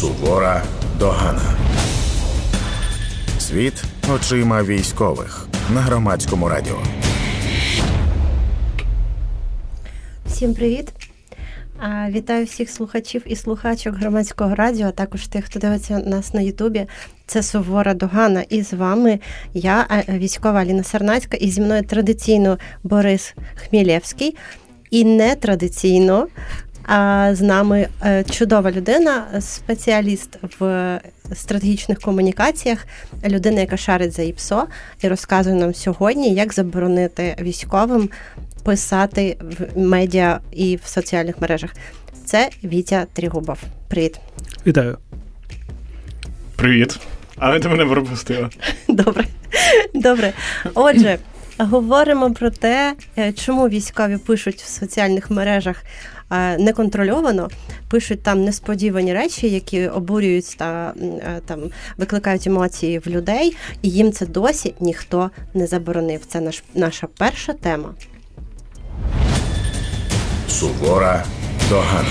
Сувора догана. Світ очима військових на громадському радіо. Всім привіт! Вітаю всіх слухачів і слухачок громадського радіо, а також тих, хто дивиться нас на Ютубі. Це Сувора Догана. І з вами я, військова Аліна Сарнацька, і зі мною традиційно Борис Хмілєвський. І нетрадиційно а з нами е, чудова людина, спеціаліст в стратегічних комунікаціях, людина, яка шарить за ІПСО, і розказує нам сьогодні, як заборонити військовим писати в медіа і в соціальних мережах. Це Вітя Трігубов. Привіт. Вітаю. Привіт. Але ти мене пропустила. Добре. Добре. Отже, говоримо про те, е, чому військові пишуть в соціальних мережах неконтрольовано, пишуть там несподівані речі, які обурюють та е, там викликають емоції в людей, і їм це досі ніхто не заборонив. Це наш наша перша тема. Сувора догана.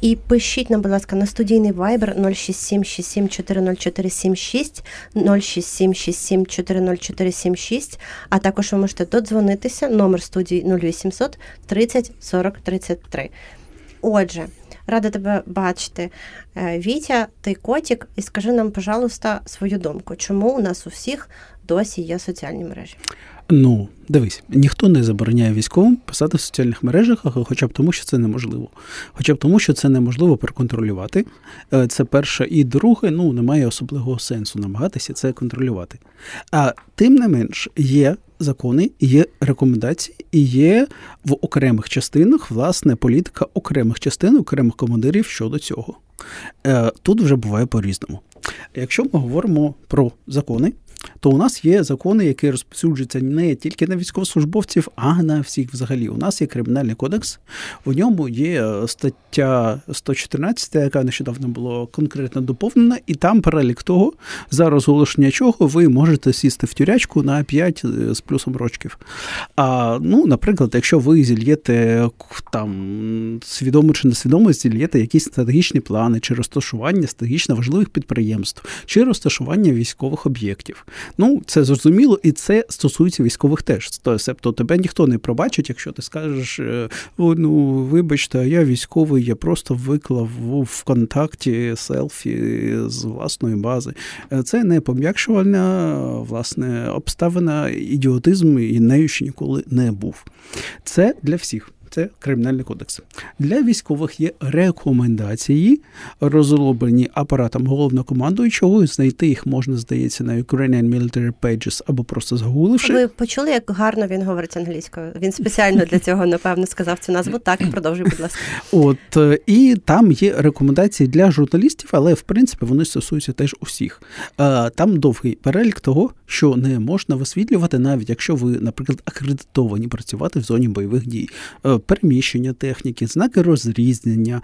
І пишіть нам, будь ласка, на студійний Viber 067 40476 067 40476 а також ви можете додзвонитися, номер студії 0800 30 40 33. Отже, рада тебе бачити. Е, Вітя, ти котик, і скажи нам, пожалуйста, свою думку, чому у нас у всіх досі є соціальні мережі? Ну, дивись, ніхто не забороняє військовим писати в соціальних мережах, хоча б тому, що це неможливо. Хоча б тому, що це неможливо проконтролювати. Е, це перше. І друге, ну немає особливого сенсу намагатися це контролювати. А тим не менш, є закони, є рекомендації, і є в окремих частинах власне політика окремих частин, окремих командирів щодо цього. Е, тут вже буває по-різному. Якщо ми говоримо про закони, то у нас є закони, які розповсюджуються не тільки на військовослужбовців, а на всіх взагалі. У нас є кримінальний кодекс, в ньому є е, стаття 114, яка нещодавно була конкретно доповнена, і там перелік того, за розголошення чого ви можете сісти в тюрячку на 5 е, з плюсом рочків. А ну, наприклад, якщо ви зільєте там свідомо чи несвідомо зільєте якісь стратегічні плани чи розташування стратегічно важливих підприємств, чи розташування військових об'єктів. Ну, це зрозуміло, і це стосується військових теж. Тобто тебе ніхто не пробачить, якщо ти скажеш, е, ну вибачте, я військовий, я просто виклав в ВКонтакті селфі з власної бази. Е, це не пом'якшувальна власне обставина, ідіотизм і нею ще ніколи не був. Це для всіх це кримінальний кодекс. Для військових є рекомендації, розроблені апаратом головнокомандуючого. Знайти їх можна, здається, на Ukrainian Military Pages або просто згугливши. Ви почули, як гарно він говорить англійською? Він спеціально для цього, напевно, сказав цю назву. Так, продовжуй, будь ласка. От е, і там є рекомендації для журналістів, але в принципі вони стосуються теж усіх. Е, там довгий перелік того, що не можна висвітлювати, навіть якщо ви, наприклад, акредитовані працювати в зоні бойових дій. Переміщення техніки, знаки розрізнення,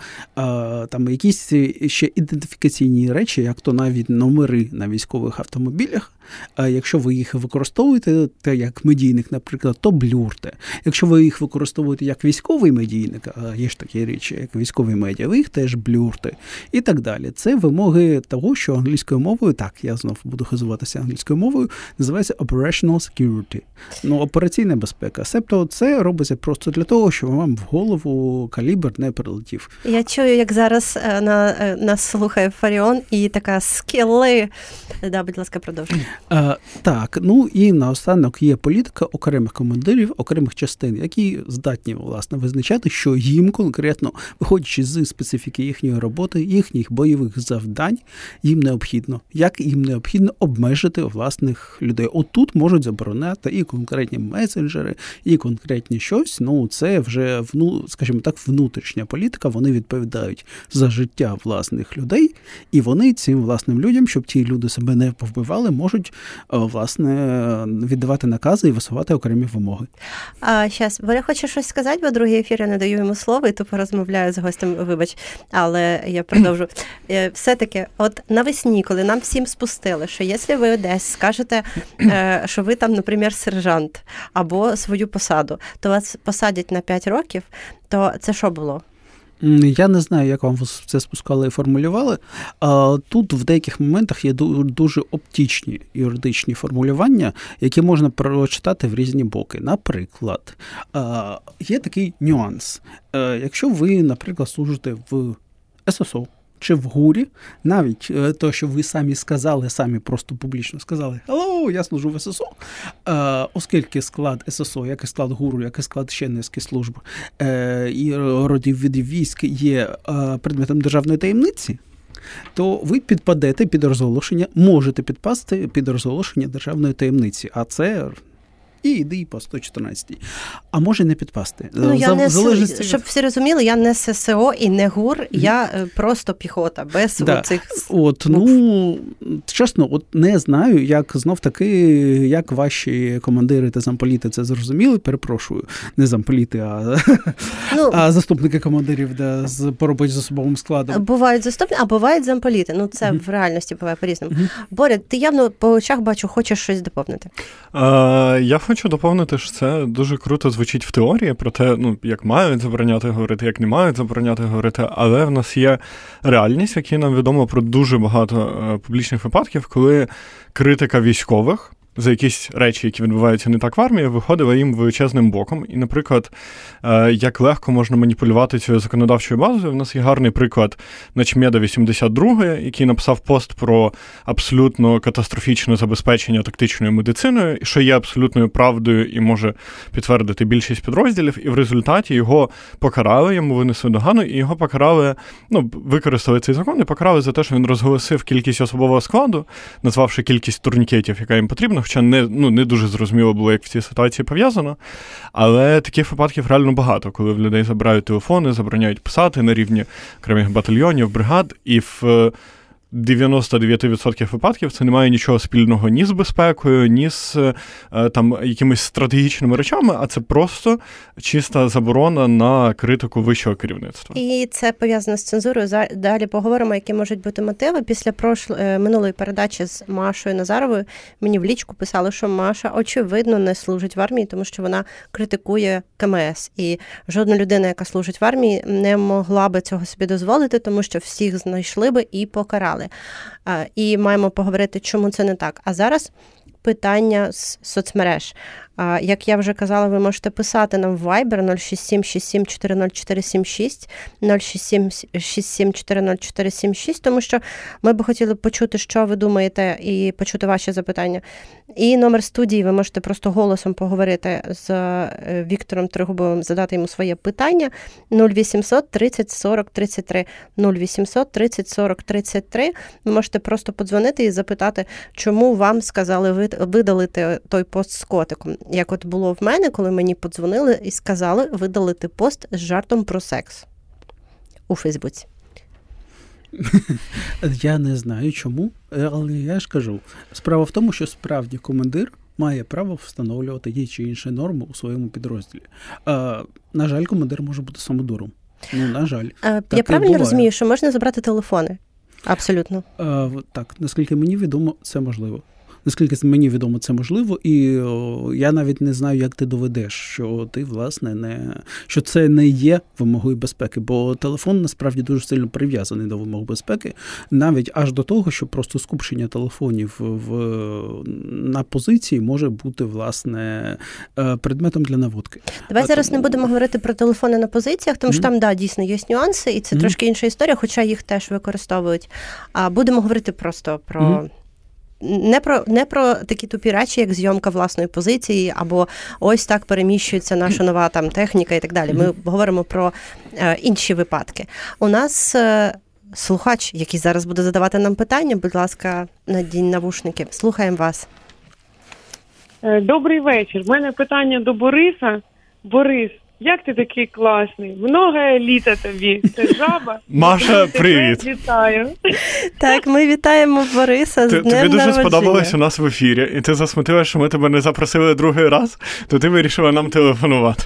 там якісь ще ідентифікаційні речі, як то навіть номери на військових автомобілях. А якщо ви їх використовуєте те як медійник, наприклад, то блюрте. Якщо ви їх використовуєте як військовий медійник, а є ж такі речі, як військові медіа, ви їх теж блюрте і так далі. Це вимоги того, що англійською мовою, так, я знов буду хизуватися англійською мовою, називається Operational Security. Ну, операційна безпека. Себто це робиться просто для того, щоб вам в голову калібр не прилетів. Я чую, як зараз е, на е, нас слухає Фаріон і така скіли. Да, будь ласка, продовжуй. Е, Так, ну і наостанок є політика окремих командирів, окремих частин, які здатні власне визначати, що їм конкретно, виходячи з специфіки їхньої роботи, їхніх бойових завдань, їм необхідно, як їм необхідно обмежити власних людей. Отут можуть забороняти і конкретні месенджери, і конкретні щось. Ну це вже вну, скажімо так, внутрішня політика. Вони відповідають за життя власних людей, і вони цим власним людям, щоб ті люди себе не повбивали, можуть е, власне віддавати накази і висувати окремі вимоги. А зараз Боря хоче щось сказати, бо другий ефір я не даю йому слово, і то порозмовляю з гостем. Вибач, але я продовжу. Е, Все-таки, от навесні, коли нам всім спустили, що якщо ви десь скажете, е, що ви там, наприклад, сержант або свою посаду, то вас посадять на 5 років, то це що було? Я не знаю, як вам це спускали і формулювали. Тут в деяких моментах є дуже оптічні юридичні формулювання, які можна прочитати в різні боки. Наприклад, є такий нюанс. Е, якщо ви, наприклад, служите в ССО, чи в гурі, навіть е, то, що ви самі сказали, самі просто публічно сказали Алло, я служу в ССО, е, оскільки склад ССО, як і склад гуру, як і склад ще низки служб е, і родів від військ є предметом державної таємниці. То ви підпадете під розголошення, можете підпасти під розголошення державної таємниці, а це і йди по 114. А може не підпасти. Ну, я не залежності... Щоб всі розуміли, я не ССО і не ГУР, я е, просто піхота, без да. цих. От, ну, чесно, от не знаю, як знов таки, як ваші командири та замполіти це зрозуміли. Перепрошую, не замполіти, а ну, а заступники командирів да, з по роботі з особовим складом. Бувають заступники, а бувають замполіти. Ну, це в реальності буває по-різному. Боря, ти явно по очах бачу, хочеш щось доповнити. А, Я хочу доповнити, що це дуже круто звучить в теорії про те, ну як мають забороняти говорити, як не мають забороняти говорити, але в нас є реальність, яка нам відомо про дуже багато е, публічних випадків, коли критика військових за якісь речі, які відбуваються не так в армії, виходила їм величезним боком. І, наприклад, е, як легко можна маніпулювати цією законодавчою базою. У нас є гарний приклад Начмєда 82, який написав пост про абсолютно катастрофічне забезпечення тактичною медициною, що є абсолютною правдою і може підтвердити більшість підрозділів. І в результаті його покарали, йому винесли догану, і його покарали, ну, використали цей закон і покарали за те, що він розголосив кількість особового складу, назвавши кількість турнікетів, яка їм потрібна хоча не ну, не дуже зрозуміло було, як в цій ситуації пов'язано. Але таких випадків реально багато, коли в людей забирають телефони, забороняють писати на рівні окремих батальйонів, бригад, і в 99% випадків це не має нічого спільного ні з безпекою, ні з е, там якимись стратегічними речами, а це просто чиста заборона на критику вищого керівництва. І це пов'язано з цензурою. Далі поговоримо, які можуть бути мотиви. Після прошло е, минулої передачі з Машою Назаровою мені в лічку писали, що Маша очевидно не служить в армії, тому що вона критикує КМС. І жодна людина, яка служить в армії, не могла би цього собі дозволити, тому що всіх знайшли би і покарали згадали. І маємо поговорити, чому це не так. А зараз питання з соцмереж. Як я вже казала, ви можете писати нам в Viber 067 067 тому що ми би хотіли почути, що ви думаєте, і почути ваші запитання. І номер студії ви можете просто голосом поговорити з е, Віктором Тригубовим, задати йому своє питання 0800 30 40 33 0800 30 40 33. Ви можете просто подзвонити і запитати, чому вам сказали видалити той пост з котиком як от було в мене, коли мені подзвонили і сказали видалити пост з жартом про секс у Фейсбуці. Я не знаю чому, але я ж кажу: справа в тому, що справді командир має право встановлювати ті чи інші норми у своєму підрозділі. А, На жаль, командир може бути самодуром. Ну, на жаль, а, я правильно розумію, що можна забрати телефони. Абсолютно. А, Так, наскільки мені відомо, це можливо. Наскільки мені відомо, це можливо, і я навіть не знаю, як ти доведеш, що ти, власне, не що це не є вимогою безпеки, бо телефон насправді дуже сильно прив'язаний до вимог безпеки, навіть аж до того, що просто скупчення телефонів в на позиції може бути власне е, предметом для наводки. Давай зараз не будемо говорити про телефони на позиціях, тому що mm-hmm. там да дійсно є нюанси, і це mm-hmm. трошки інша історія, хоча їх теж використовують. А будемо говорити просто про. Mm-hmm не про не про такі тупі речі, як зйомка власної позиції, або ось так переміщується наша нова там техніка і так далі. Ми говоримо про е, інші випадки. У нас е, слухач, який зараз буде задавати нам питання, будь ласка, надінь навушники. Слухаємо вас. Е, добрий вечір. У мене питання до Бориса. Борис, як ти такий класний? Много літа тобі. Це жаба. Маша, привіт. Вітаю. Так, ми вітаємо Бориса. з Тобі днем дуже народження. сподобалось у нас в ефірі, і ти засмутила, що ми тебе не запросили другий раз, то ти вирішила нам телефонувати.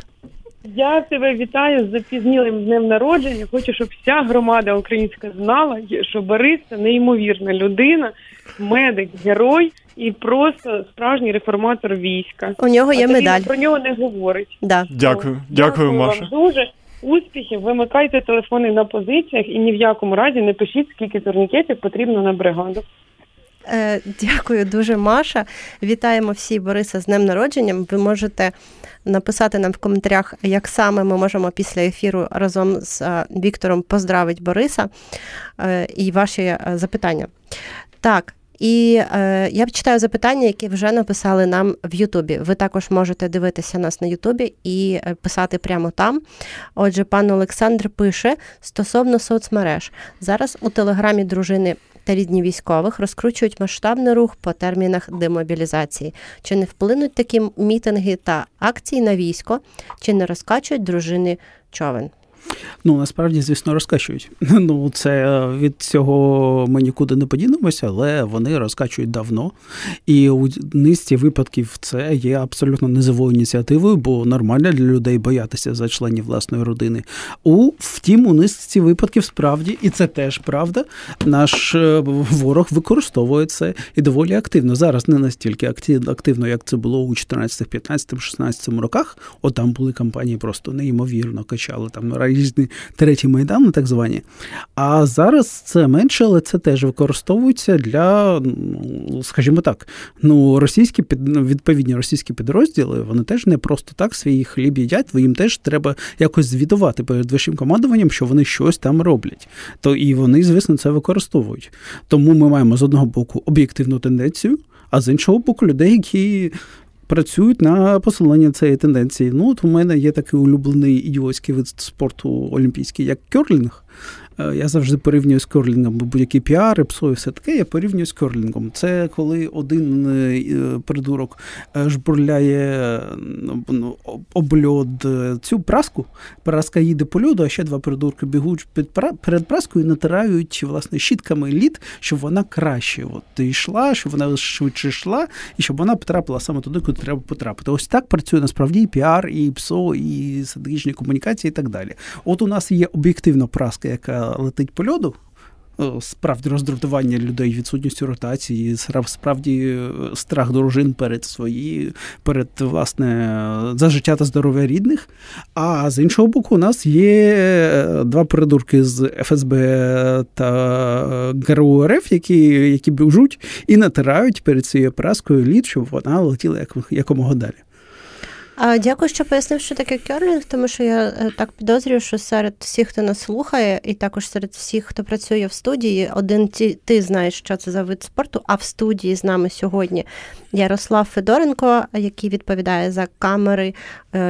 Я тебе вітаю з запізнілим днем народження. Хочу, щоб вся громада українська знала, що Борис це неймовірна людина, медик, герой і просто справжній реформатор війська. У нього є а медаль. Про нього не говорить. Да. Дякую, дякую, Маша. Вам дуже. успіхів, вимикайте телефони на позиціях і ні в якому разі не пишіть, скільки турнікетів потрібно на бригаду. Е, Дякую дуже, Маша. Вітаємо всі Бориса з днем народження. Ви можете написати нам в коментарях, як саме ми можемо після ефіру разом з е, Віктором поздравити Бориса е, і ваші е, запитання. Так. І е, я читаю запитання, які вже написали нам в Ютубі. Ви також можете дивитися нас на Ютубі і е, писати прямо там. Отже, пан Олександр пише стосовно соцмереж. Зараз у телеграмі дружини та рідні військових розкручують масштабний рух по термінах демобілізації. Чи не вплинуть такі мітинги та акції на військо, чи не розкачують дружини човен? Ну, насправді, звісно, розкачують. Ну, це від цього ми нікуди не подінемося, але вони розкачують давно. І у низці випадків це є абсолютно низовою ініціативою, бо нормально для людей боятися за членів власної родини. У втім, у низці випадків справді, і це теж правда, наш е, ворог використовує це і доволі активно. Зараз не настільки активно, як це було у 14, 15, 16 роках. От там були кампанії просто неймовірно качали там різні треті майдани, так звані. А зараз це менше, але це теж використовується для, ну, скажімо так, ну, російські відповідні російські підрозділи, вони теж не просто так свій хліб їдять, їм теж треба якось звітувати перед вищим командуванням, що вони щось там роблять. То і вони, звісно, це використовують. Тому ми маємо з одного боку об'єктивну тенденцію, а з іншого боку, людей, які працюють на посилення цієї тенденції. Ну, от у мене є такий улюблений ідіотський вид спорту олімпійський, як керлінг. Е, я завжди порівнюю з керлінгом, бо будь-які піари, псо і все таке, я порівнюю з керлінгом. Це коли один е, придурок е, жбурляє ну, об льод цю праску, праска їде по льоду, а ще два придурки бігуть під перед праскою і натирають власне щітками лід, щоб вона краще от, йшла, щоб вона швидше йшла, і щоб вона потрапила саме туди, куди треба потрапити. Ось так працює насправді і піар, і ПСО, і стратегічні комунікації, і так далі. От у нас є об'єктивна праска, яка летить по льоду. Справді роздратування людей відсутністю ротації, справді е, страх дружин перед свої, перед власне за життя та здоров'я рідних. А з іншого боку, у нас є е, два придурки з ФСБ та ГРУ РФ, які які біжуть і натирають перед цією праскою лід, щоб вона летіла якомога далі. Дякую, що пояснив, що таке керлінг, тому що я е, так підозрюю, що серед всіх, хто нас слухає, і також серед всіх, хто працює в студії, один ті, ти знаєш, що це за вид спорту. А в студії з нами сьогодні Ярослав Федоренко, який відповідає за камери,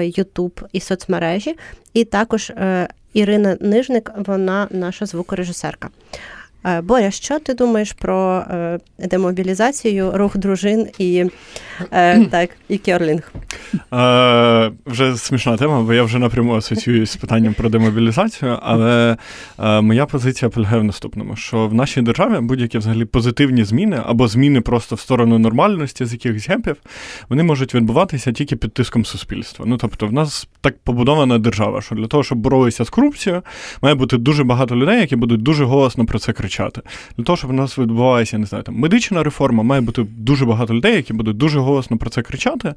Ютуб і соцмережі, і також е, Ірина Нижник, вона наша звукорежисерка. Е, Боря, що ти думаєш про е, демобілізацію, рух дружин і е, так, і керлінг? Е, Вже смішна тема, бо я вже напряму асоціююсь з питанням про демобілізацію, але моя позиція полягає в наступному: що в нашій державі будь-які взагалі позитивні зміни або зміни просто в сторону нормальності з якихось гепів, вони можуть відбуватися тільки під тиском суспільства. Ну тобто, в нас так побудована держава, що для того, щоб боролися з корупцією, має бути дуже багато людей, які будуть дуже голосно про це кричати кричати. Для того, щоб у нас відбувалася, не знаю, там медична реформа, має бути дуже багато людей, які будуть дуже голосно про це кричати.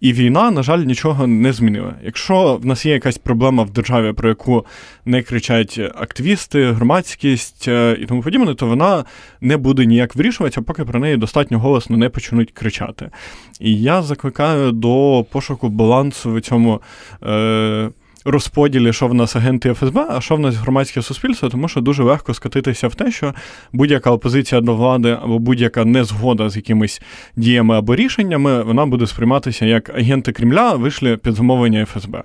І війна, на жаль, нічого не змінила. Якщо в нас є якась проблема в державі, про яку не кричать активісти, громадськість е, і тому подібне, то вона не буде ніяк вирішуватися, поки про неї достатньо голосно не почнуть кричати. І я закликаю до пошуку балансу в цьому. Е- розподілі, що в нас агенти ФСБ, а що в нас громадське суспільство, тому що дуже легко скатитися в те, що будь-яка опозиція до влади або будь-яка незгода з якимись діями або рішеннями, вона буде сприйматися як агенти Кремля вийшли під замовлення ФСБ.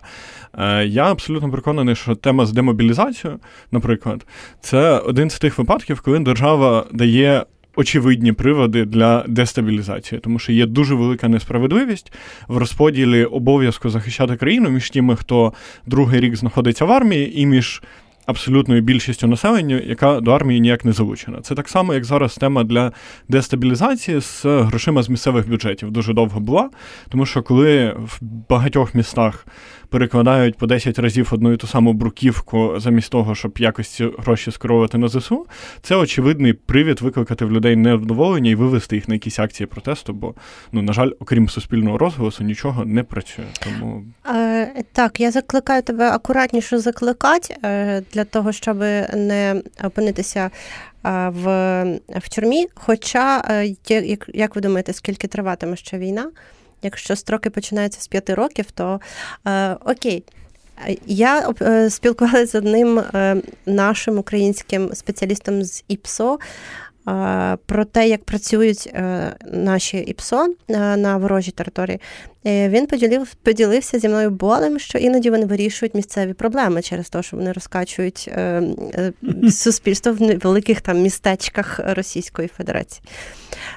Е, я абсолютно переконаний, що тема з демобілізацією, наприклад, це один з тих випадків, коли держава дає очевидні приводи для дестабілізації, тому що є дуже велика несправедливість в розподілі обов'язку захищати країну між тими, хто другий рік знаходиться в армії, і між. Абсолютною більшістю населення, яка до армії ніяк не залучена. Це так само, як зараз тема для дестабілізації з грошима з місцевих бюджетів дуже довго була. Тому що коли в багатьох містах перекладають по 10 разів одну і ту саму бруківку замість того, щоб якось ці гроші скеровувати на ЗСУ, це очевидний привід викликати в людей невдоволення і вивести їх на якісь акції протесту. Бо, ну, на жаль, окрім суспільного розголосу, нічого не працює. Тому Е, так, я закликаю тебе акуратніше закликати е, для того, щоб не опинитися е, в, в тюрмі. Хоча, е, як, як ви думаєте, скільки триватиме ще війна? Якщо строки починаються з п'яти років, то е, окей. Я е, спілкувалася з одним е, нашим українським спеціалістом з ІПСО е, про те, як працюють е, наші ІПСО е, на ворожій території. Е, Він поділив, поділився зі мною болем, що іноді вони вирішують місцеві проблеми через те, що вони розкачують е, е, суспільство в великих там містечках Російської Федерації.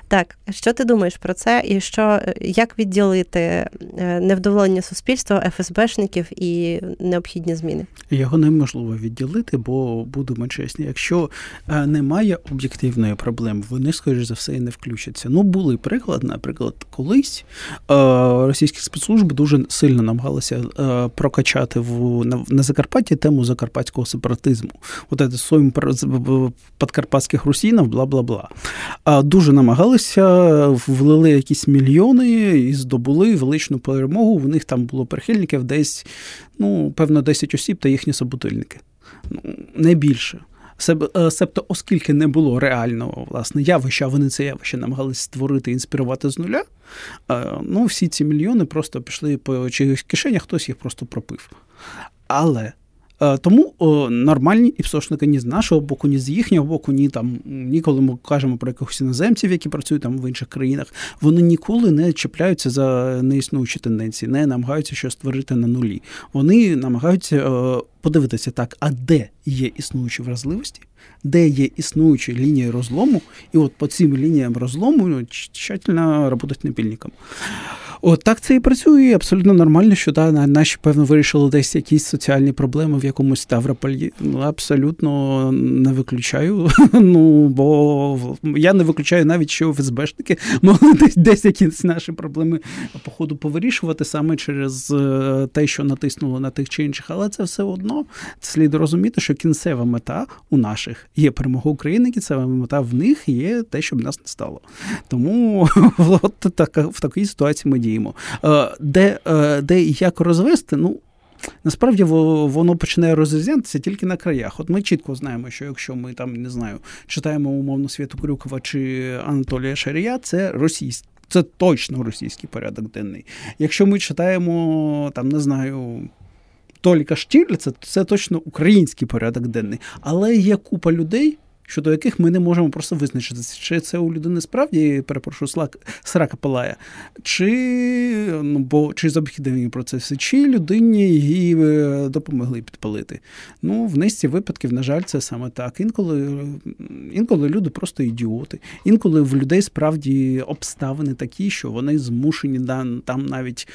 Так, що ти думаєш про це, і що як відділити невдоволення суспільства, ФСБшників і необхідні зміни? Його неможливо відділити, бо будемо чесні, якщо немає об'єктивної проблеми, вони, скоріш за все, і не включаться. Ну, були приклад, наприклад, колись е, російські спецслужби дуже сильно намагалися е, прокачати в на, на Закарпатті тему закарпатського сепаратизму. От це в- подкарпатських русінів, бла бла бла. А дуже намагалися, влили якісь мільйони і здобули величну перемогу. В них там було прихильників десь, ну, певно, 10 осіб та їхні собутильники. Ну, не більше. Е, Себто, оскільки не було реального власне явища, вони це явище намагалися створити, інспірувати з нуля. е, Ну, всі ці мільйони просто пішли по чиїхось кишенях, хтось їх просто пропив. Але е, тому нормальні іпсошники ні з нашого боку, ні з їхнього боку, ні там ніколи ми кажемо про якихось іноземців, які працюють там в інших країнах. Вони ніколи не чіпляються за неіснуючі тенденції, не намагаються щось створити на нулі. Вони намагаються подивитися так, а де є існуючі вразливості, де є існуючі лінії розлому, і от по цим лініям розлому ну, тщательно працювати напільником. От так це і працює, абсолютно нормально, що да, наші, певно, вирішили десь якісь соціальні проблеми в якомусь Ставрополі. Ну, абсолютно не виключаю. Ну, бо я не виключаю навіть, що ФСБшники могли десь, десь якісь наші проблеми по ходу повирішувати саме через е, те, що натиснули на тих чи інших. Але це все одно слід розуміти, що кінцева мета у наших є перемога України, кінцева мета в них є те, щоб нас не стало. Тому от така, в такій ситуації ми діємо. Е, Де, е, де і як розвести, ну. Насправді воно починає розрізнятися тільки на краях. От ми чітко знаємо, що якщо ми там не знаю, читаємо умовно Святу Крюкова чи Анатолія Шарія, це російський. Це точно російський порядок денний. Якщо ми читаємо там, не знаю, Толіка Штірліца, це точно український порядок денний. Але є купа людей, щодо яких ми не можемо просто визначитися, чи це у людини справді, перепрошую, слак, срака палає, чи, ну, бо, чи з обхідні процеси, чи людині її е, допомогли підпалити. Ну, в низці випадків, на жаль, це саме так. Інколи, інколи люди просто ідіоти. Інколи в людей справді обставини такі, що вони змушені да, там навіть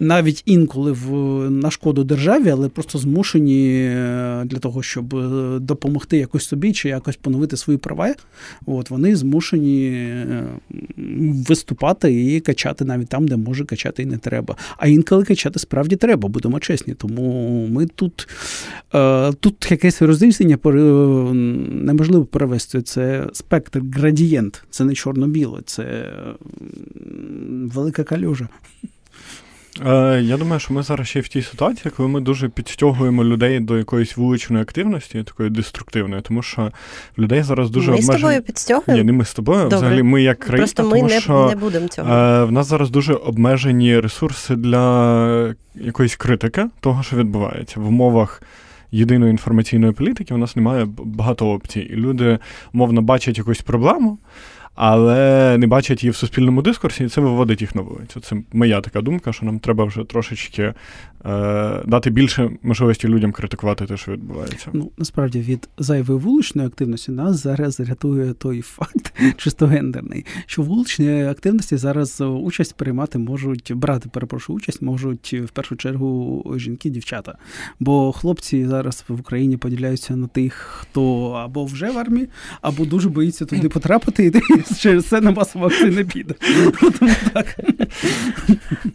навіть інколи в на шкоду державі, але просто змушені е, для того, щоб е, допомогти якось собі чи якось поновити свої права. От вони змушені е, виступати і качати навіть там, де може качати і не треба. А інколи качати справді треба, будемо чесні. Тому ми тут, тут якесь розрізнення неможливо перевести. Це спектр, градієнт, це не чорно-біле, це велика калюжа. Е, я думаю, що ми зараз ще в тій ситуації, коли ми дуже підстягуємо людей до якоїсь вуличної активності, такої деструктивної, тому що людей зараз дуже ми з тобою підстягуємо. Ні, не ми з тобою, Добре. взагалі ми як країна, Просто ми тому не, що не будемо цього. е, в нас зараз дуже обмежені ресурси для якоїсь критики того, що відбувається в умовах. Єдиної інформаційної політики у нас немає багато опцій. І люди, мовно, бачать якусь проблему, але не бачать її в суспільному дискурсі, і це виводить їх на вулицю. Це моя така думка, що нам треба вже трошечки дати більше можливості людям критикувати те, що відбувається. Ну, насправді від зайвої вуличної активності нас зараз рятує той факт, чисто гендерний, що в вуличній активності зараз е, участь приймати можуть, брати, перепрошую, участь можуть в першу чергу жінки, дівчата. Бо хлопці зараз в Україні поділяються на тих, хто або вже в армії, або дуже боїться туди потрапити, і через це на масову акцію не піде.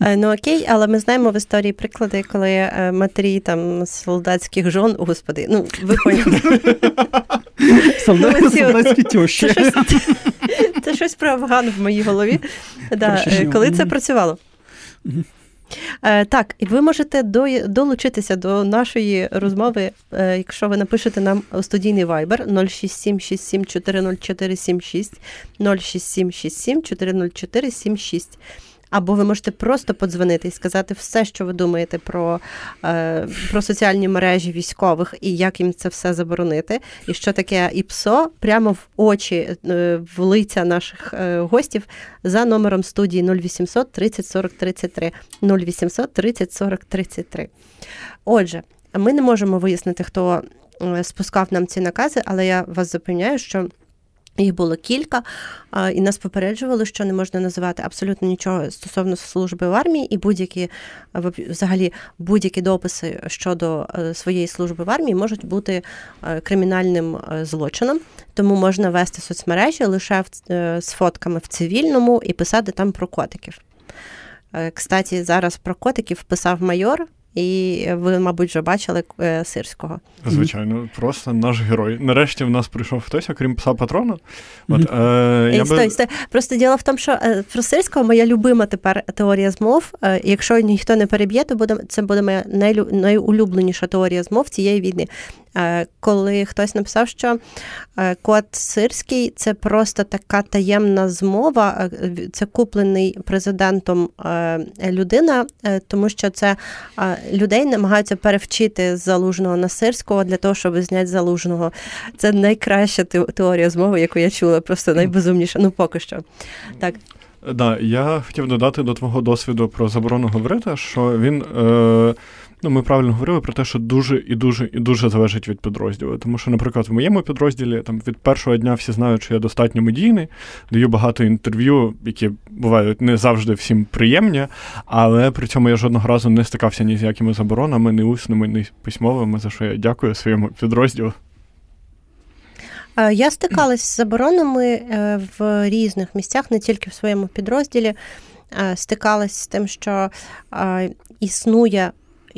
Е, Ну окей, але ми знаємо в історії приклади, моменти, коли е, матері там солдатських жон, господи, ну ви поняли. Солдат, солдатські тьощі. Це щось, про Афган в моїй голові. Да, е, коли це працювало. Е, Так, і ви можете до- долучитися до нашої розмови, якщо ви напишете нам у студійний Viber 06767 40476 06767 40476. Або ви можете просто подзвонити і сказати все, що ви думаєте про, е, про соціальні мережі військових і як їм це все заборонити, і що таке ІПСО прямо в очі, е, в лиця наших е, гостів за номером студії 0800 30 40 33. 0800 30 40 33. Отже, ми не можемо вияснити, хто спускав нам ці накази, але я вас запевняю, що. Їх було кілька, і нас попереджували, що не можна називати абсолютно нічого стосовно служби в армії, і будь-які взагалі будь-які дописи щодо е, своєї служби в армії можуть бути е, кримінальним е, злочином. Тому можна вести соцмережі лише з фотками в цивільному і писати там про котиків. Кстаті, зараз про котиків писав майор, і ви, мабуть, вже бачили е, сирського. Звичайно, просто наш герой. Нарешті в нас прийшов хтось, окрім пса патрона. От, е, Ей, я стой, стой. Просто діло в тому, що е, про сирського моя любима тепер теорія змов. Е, Якщо ніхто не переб'є, то буде це буде моя найлю, найулюбленіша теорія змов цієї війни. Е, Коли хтось написав, що е, кот сирський це просто така таємна змова, е, це куплений президентом людина, тому що це людей намагаються перевчити з залужного на сирського для того, щоб зняти залужного. Це найкраща теорія змови, яку я чула, просто найбезумніша. Ну поки що. Так. Да, я хотів додати до твого досвіду про заборону говорити, що він. Е, ну, ми правильно говорили про те, що дуже і дуже і дуже залежить від підрозділу. Тому що, наприклад, в моєму підрозділі там від першого дня всі знають, що я достатньо медійний, даю багато інтерв'ю, які бувають не завжди всім приємні, але при цьому я жодного разу не стикався ні з якими заборонами, ні усними, ні письмовими, за що я дякую своєму підрозділу. Е, Я стикалась з заборонами е, в різних місцях, не тільки в своєму підрозділі. Е, Стикалась з тим, що існує.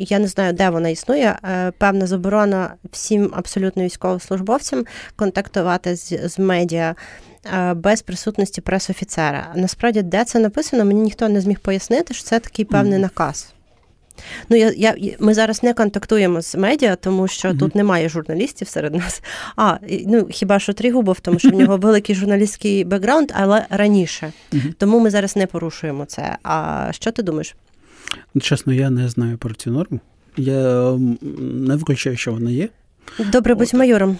Я не знаю, де вона існує. е, Певна заборона всім абсолютно військовослужбовцям контактувати з, з медіа е, без присутності пресофіцера. Насправді, де це написано, мені ніхто не зміг пояснити, що це такий певний наказ. Ну, я, я, ми зараз не контактуємо з медіа, тому що Мгм. тут немає журналістів серед нас. А, ну хіба що Трігубов, тому що в нього великий журналістський бекграунд, але раніше. Мгм. Тому ми зараз не порушуємо це. А що ти думаєш? Ну, Чесно, я не знаю про цю норму. Я не виключаю, що вона є. Добре, будь От. майором.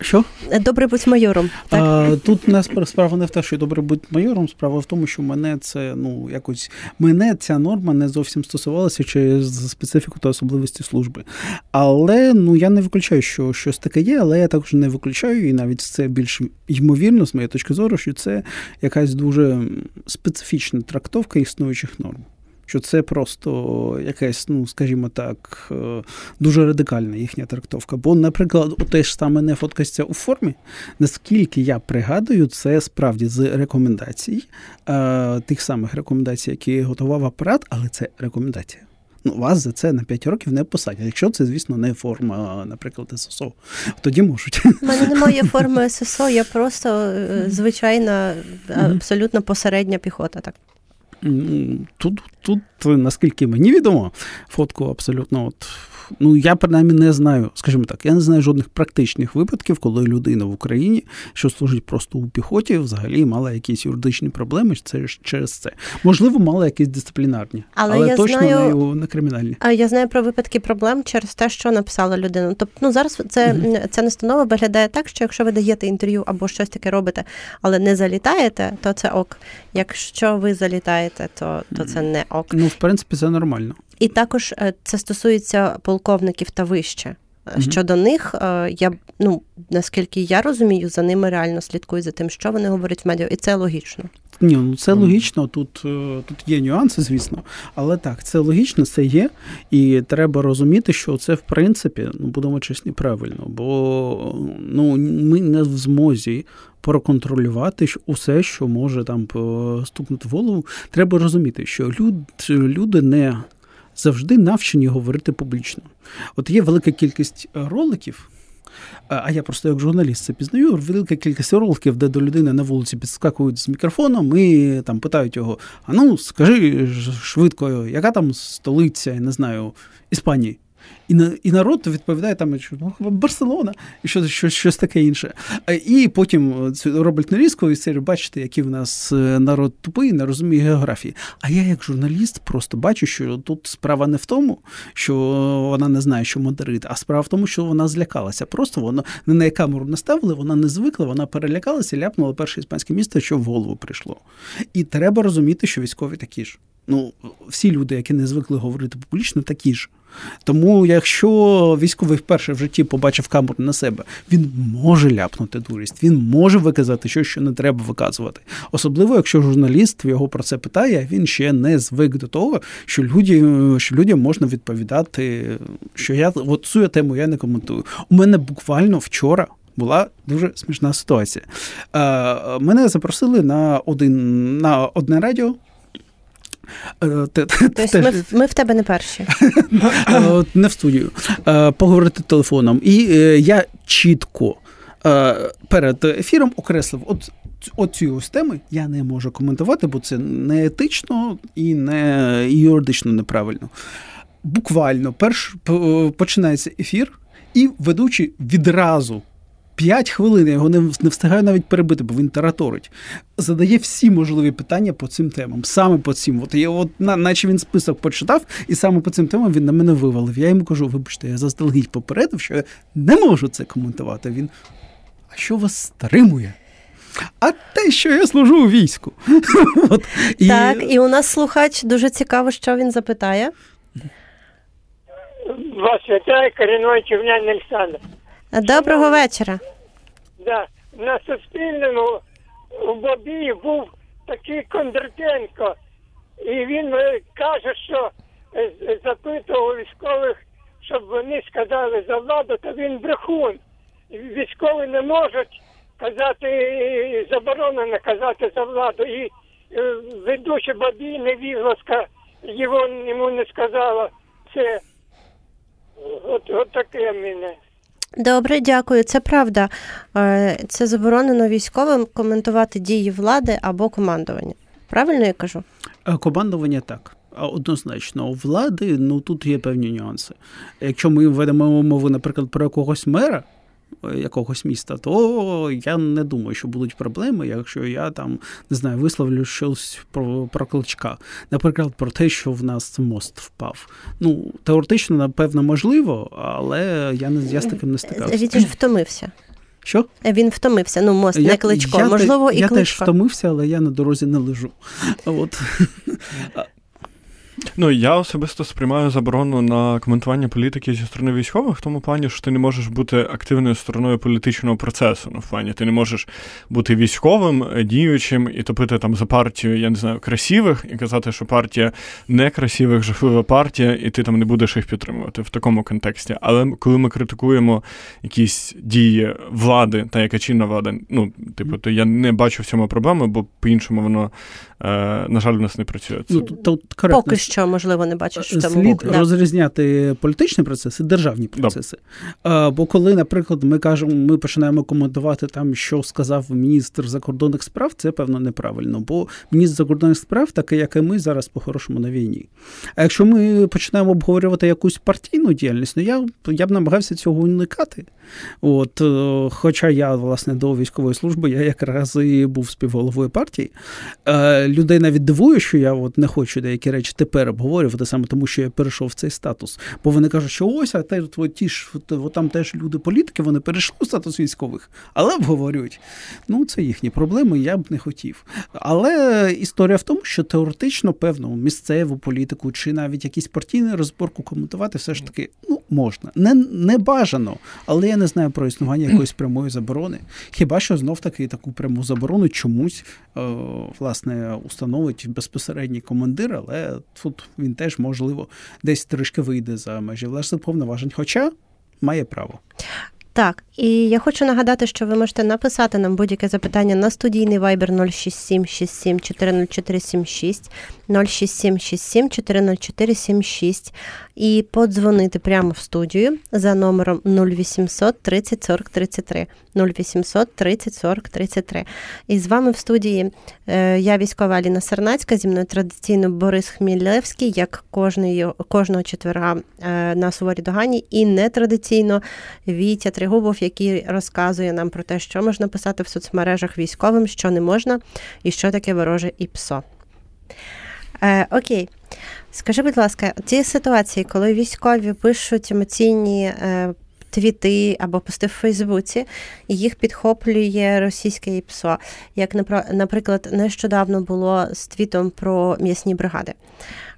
Що? Добре, будь майором. Так. А, тут не справа не в те, що добре бути майором. Справа в тому, що мене це ну якось мене ця норма не зовсім стосувалася через специфіку та особливості служби. Але ну я не виключаю, що щось таке є, але я також не виключаю, і навіть це більш ймовірно, з моєї точки зору, що це якась дуже специфічна трактовка існуючих норм. Що це просто якась, ну скажімо так, е, дуже радикальна їхня трактовка. Бо, наприклад, те ж саме не фоткається у формі, наскільки я пригадую, це справді з рекомендацій, е, тих самих рекомендацій, які готував апарат, але це рекомендація. Ну, вас за це на 5 років не посадять. Якщо це, звісно, не форма, наприклад, ССО, тоді можуть. У мене немає форми ССО, я просто е, звичайна, абсолютно посередня піхота. Так. Тут, тут, наскільки мені відомо, фотку абсолютно от. Ну, я принаймні не знаю, скажімо так, я не знаю жодних практичних випадків, коли людина в Україні, що служить просто у піхоті, взагалі мала якісь юридичні проблеми це ж через це. Можливо, мала якісь дисциплінарні, Але але, я точно знаю- не, не кримінальні. А я знаю про випадки проблем через те, що написала людина. Тобто, ну зараз це ця настанова виглядає так, що якщо ви даєте інтерв'ю або щось таке робите, але не залітаєте, то це ок. Якщо ви залітаєте, то, то це не ок. Ну, в принципі, це нормально. І також е, це стосується полковників та вище. Е. Щодо них, е, я ну наскільки я розумію, за ними реально слідкую за тим, що вони говорять в медіа, і це логічно. Ні, ну це логічно. Тут, тут є нюанси, звісно. Але так, це логічно, це є. І треба розуміти, що це в принципі, ну будемо чесні, правильно. Бо ну, ми не в змозі проконтролювати усе, що може там стукнути в голову. Треба розуміти, що люд, люди не. Завжди навчені говорити публічно. От є велика кількість роликів. А я просто як журналіст це пізнаю. Велика кількість роликів, де до людини на вулиці підскакують з мікрофоном і там питають його: а ну скажи швидко, яка там столиця, я не знаю, Іспанії. І і народ відповідає там, що «Ну, Барселона і щось, щось, щось таке інше. І потім роблять нарізку і серію, бачите, який в нас е, народ тупий, не розуміє географії. А я, як журналіст, просто бачу, що тут справа не в тому, що вона не знає, що Мадрид, а справа в тому, що вона злякалася. Просто вона не на камеру наставили, вона не звикла, вона перелякалася ляпнула перше іспанське місто, що в голову прийшло. І треба розуміти, що військові такі ж. Ну, всі люди, які не звикли говорити публічно, такі ж. Тому, якщо військовий вперше в житті побачив камеру на себе, він може ляпнути дурість, він може виказати щось, що не треба виказувати. Особливо, якщо журналіст його про це питає, він ще не звик до того, що люди, що людям можна відповідати, що я от цю тему я не коментую. У мене буквально вчора. Була дуже смішна ситуація. Е, Мене запросили на один на одне радіо тобто ми, ми в тебе не перші. Е, не в студію. Е, поговорити телефоном. І я чітко перед ефіром окреслив, от оцю ось теми я не можу коментувати, бо це не етично і не і юридично неправильно. Буквально перш починається ефір, і ведучий відразу 5 хвилин я його не, не встигаю навіть перебити, бо він тараторить. Задає всі можливі питання по цим темам. Саме по цим. От я, от, наче він список почитав, і саме по цим темам він на мене вивалив. Я йому кажу: вибачте, я заздалегідь попередив, що я не можу це коментувати. Він. А що вас стримує? А те, що я служу у війську. От, і... Так, і у нас слухач дуже цікаво, що він запитає. Вас вітає корінний Чернян Олександр. Доброго вечора. Да. На Суспільному у Бобії був такий Кондратенко, і він е, каже, що е, запитував військових, щоб вони сказали за владу, то він брехун. Військові не можуть казати, заборонено казати за владу. І е, ведуча Бабій невігласка його йому не сказала. Це от, от таке мене. Добре, дякую. Це правда. Е, це заборонено військовим коментувати дії влади або командування. Правильно я кажу? Е, командування так. Однозначно, у влади ну тут є певні нюанси. Якщо ми ведемо мову, наприклад, про якогось мера, якогось міста, то я не думаю, що будуть проблеми, якщо я там не знаю, висловлю щось про про кличка. Наприклад, про те, що в нас мост впав. Ну, теоретично, напевно, можливо, але я не я з таким не стикався. Він ж втомився. Що? Він втомився. Ну, мост я, не кличко. Я, Можливо, і я кличко. Я теж втомився, але я на дорозі не лежу. От. Ну я особисто сприймаю заборону на коментування політики зі сторони військових в тому плані, що ти не можеш бути активною стороною політичного процесу. Ну, в плані ти не можеш бути військовим, діючим і топити там за партію, я не знаю, красивих, і казати, що партія некрасивих, жахлива партія, і ти там не будеш їх підтримувати в такому контексті. Але коли ми критикуємо якісь дії влади, та яка чинна влада, ну типу, то я не бачу в цьому проблеми, бо по-іншому воно Е, на жаль, у нас не працює. Ну, то, Поки що, можливо, не бачиш. що Слід да. розрізняти політичні процеси, державні процеси. Да. Бо коли, наприклад, ми кажемо, ми починаємо коментувати там, що сказав міністр закордонних справ, це певно неправильно. Бо міністр закордонних справ, такий, як і ми, зараз по-хорошому на війні. А якщо ми починаємо обговорювати якусь партійну діяльність, ну я я б намагався цього уникати. От, е, Хоча я, власне, до військової служби я якраз і був співголовою партії. Е, людей навіть дивує, що я от не хочу деякі речі тепер обговорювати, саме тому що я перейшов в цей статус. Бо вони кажуть, що ось, а те, от, ті ж от, там теж люди-політики, вони перейшли в статус військових, але обговорюють. Ну, це їхні проблеми, я б не хотів. Але історія в тому, що теоретично, певно, місцеву політику чи навіть якісь партійні розборку коментувати все ж таки ну, можна. Не, не бажано, але я не знаю про існування якоїсь прямої заборони. Хіба що знов таки таку пряму заборону чомусь е, власне установить безпосередній командир, але тут він теж можливо десь трішки вийде за межі власне повноважень, хоча має право. Так, і я хочу нагадати, що ви можете написати нам будь-яке запитання на студійний Viber 06767 40476, 06767 40476 і подзвонити прямо в студію за номером 0800 30 40 33. 0800 30 40 33. І з вами в студії е, я військова Аліна Сернацька, зі мною традиційно Борис Хмілевський, як кожного, кожного четверга е, на Суворі Догані, і нетрадиційно Вітя Тригубов, який розказує нам про те, що можна писати в соцмережах військовим, що не можна, і що таке вороже і псо. Е, Окей. Скажи, будь ласка, ці ситуації, коли військові пишуть емоційні е, твіти або пости в Фейсбуці, і їх підхоплює російське ІПСО, як, наприклад, нещодавно було з твітом про м'ясні бригади.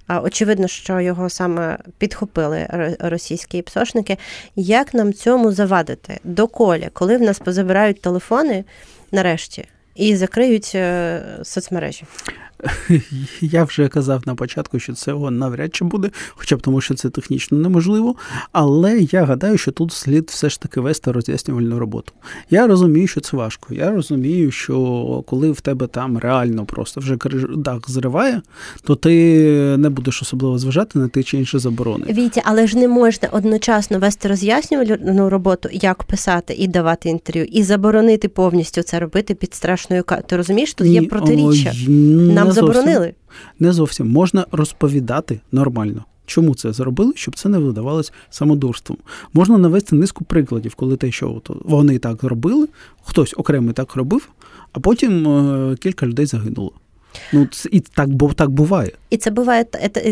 Очевидно, що його саме підхопили російські ПСОшники. Як нам цьому завадити? Доколі, коли в нас позабирають телефони нарешті і закриють е, соцмережі? Я вже казав на початку, що цього навряд чи буде, хоча б тому, що це технічно неможливо. Але я гадаю, що тут слід все ж таки вести роз'яснювальну роботу. Я розумію, що це важко. Я розумію, що коли в тебе там реально просто вже дах зриває, то ти не будеш особливо зважати на ті чи інші заборони. Вітя, але ж не можна одночасно вести роз'яснювальну роботу, як писати і давати інтерв'ю, і заборонити повністю це робити під страшною Ти розумієш, тут є протиріччя. Нам заборонили. Не зовсім можна розповідати нормально. Чому це зробили, щоб це не видавалось самодурством? Можна навести низку прикладів, коли те, що от вони так робили, хтось окремий так робив, а потім е, кілька людей загинуло. Ну і так бо так буває, і це буває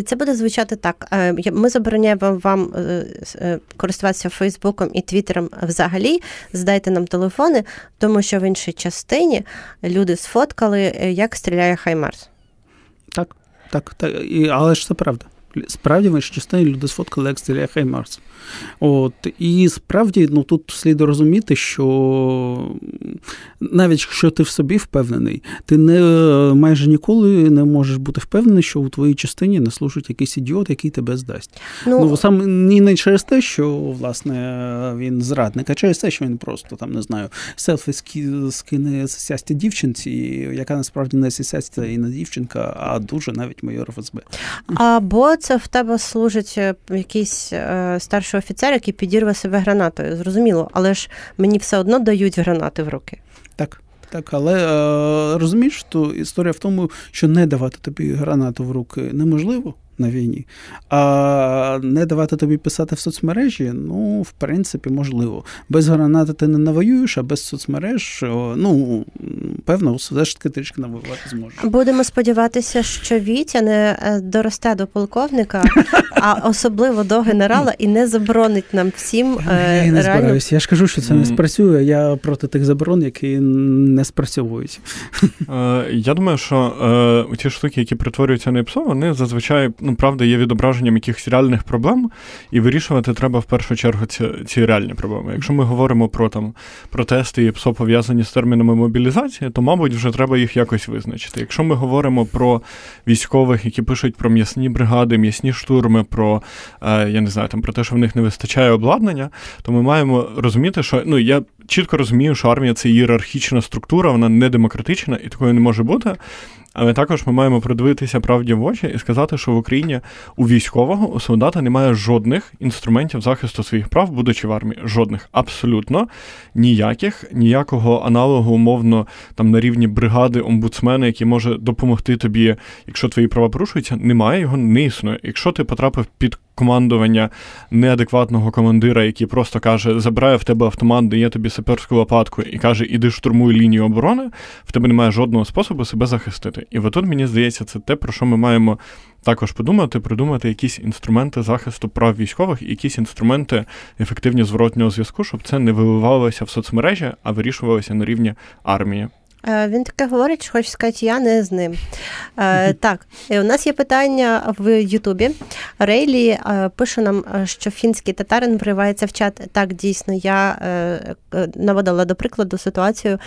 це буде звучати так. Е, ми забороняємо вам е, е, користуватися Фейсбуком і Твіттером взагалі. Здайте нам телефони, тому що в іншій частині люди сфоткали, як стріляє Хаймарс. Так, так, так. І, але ж це правда. Справді в іншій частині люди сфоткали, як стріляє Хаймарс. От, І справді ну, тут слід розуміти, що навіть якщо ти в собі впевнений, ти не майже ніколи не можеш бути впевнений, що у твоїй частині не служить якийсь ідіот, який тебе здасть. Ну, ну сам ні не через те, що власне він зрадник, а через те, що він просто там не знаю, селфі скине сястя дівчинці, яка насправді не сястя і не дівчинка, а дуже навіть майор ФСБ. Або це в тебе служить е, якийсь е, старший офіцер, який підірве себе гранатою. Зрозуміло, але ж мені все одно дають гранати в руки. Так. Так, але е, розумієш, що історія в тому, що не давати тобі гранату в руки неможливо на війні, а не давати тобі писати в соцмережі, ну, в принципі, можливо. Без гранати ти не навоюєш, а без соцмереж, ну, певно, все ж таки трішки навоювати зможеш. Будемо сподіватися, що Вітя не е, доросте до полковника, а особливо до генерала, і не заборонить нам всім. Я не збираюся. Я ж кажу, що це не спрацює. Я проти тих заборон, які не спрацьовують. Е, я думаю, що ті штуки, які притворюються на ПСО, вони зазвичай ну, правда, є відображенням якихось реальних проблем, і вирішувати треба в першу чергу ці ці реальні проблеми. Якщо ми говоримо про там протести і ПСО пов'язані з термінами мобілізації, то, мабуть, вже треба їх якось визначити. Якщо ми говоримо про військових, які пишуть про м'ясні бригади, м'ясні штурми, про е, я не знаю, там про те, що в них не вистачає обладнання, то ми маємо розуміти, що ну я чітко розумію, що армія це ієрархічна структура, вона не демократична і такою не може бути. Але також ми маємо придивитися правді в очі і сказати, що в Україні у військового у солдата немає жодних інструментів захисту своїх прав, будучи в армії. Жодних, абсолютно ніяких, ніякого аналогу, умовно, там на рівні бригади омбудсмена, який може допомогти тобі, якщо твої права порушуються, немає його не існує. Якщо ти потрапив під командування неадекватного командира, який просто каже, забирає в тебе автомат, дає тобі саперську лопатку і каже, іди штурмуй лінію оборони, в тебе немає жодного способу себе захистити. І отут, мені здається, це те, про що ми маємо також подумати, придумати якісь інструменти захисту прав військових якісь інструменти ефективні зворотнього зв'язку, щоб це не виливалося в соцмережі, а вирішувалося на рівні армії. Е, він таке говорить, що хоче сказати, я не з ним. Е, так, у нас є питання в Ютубі. Рейлі е, пише нам, що фінський татарин вривається в чат. Так, дійсно, я наводила до прикладу ситуацію,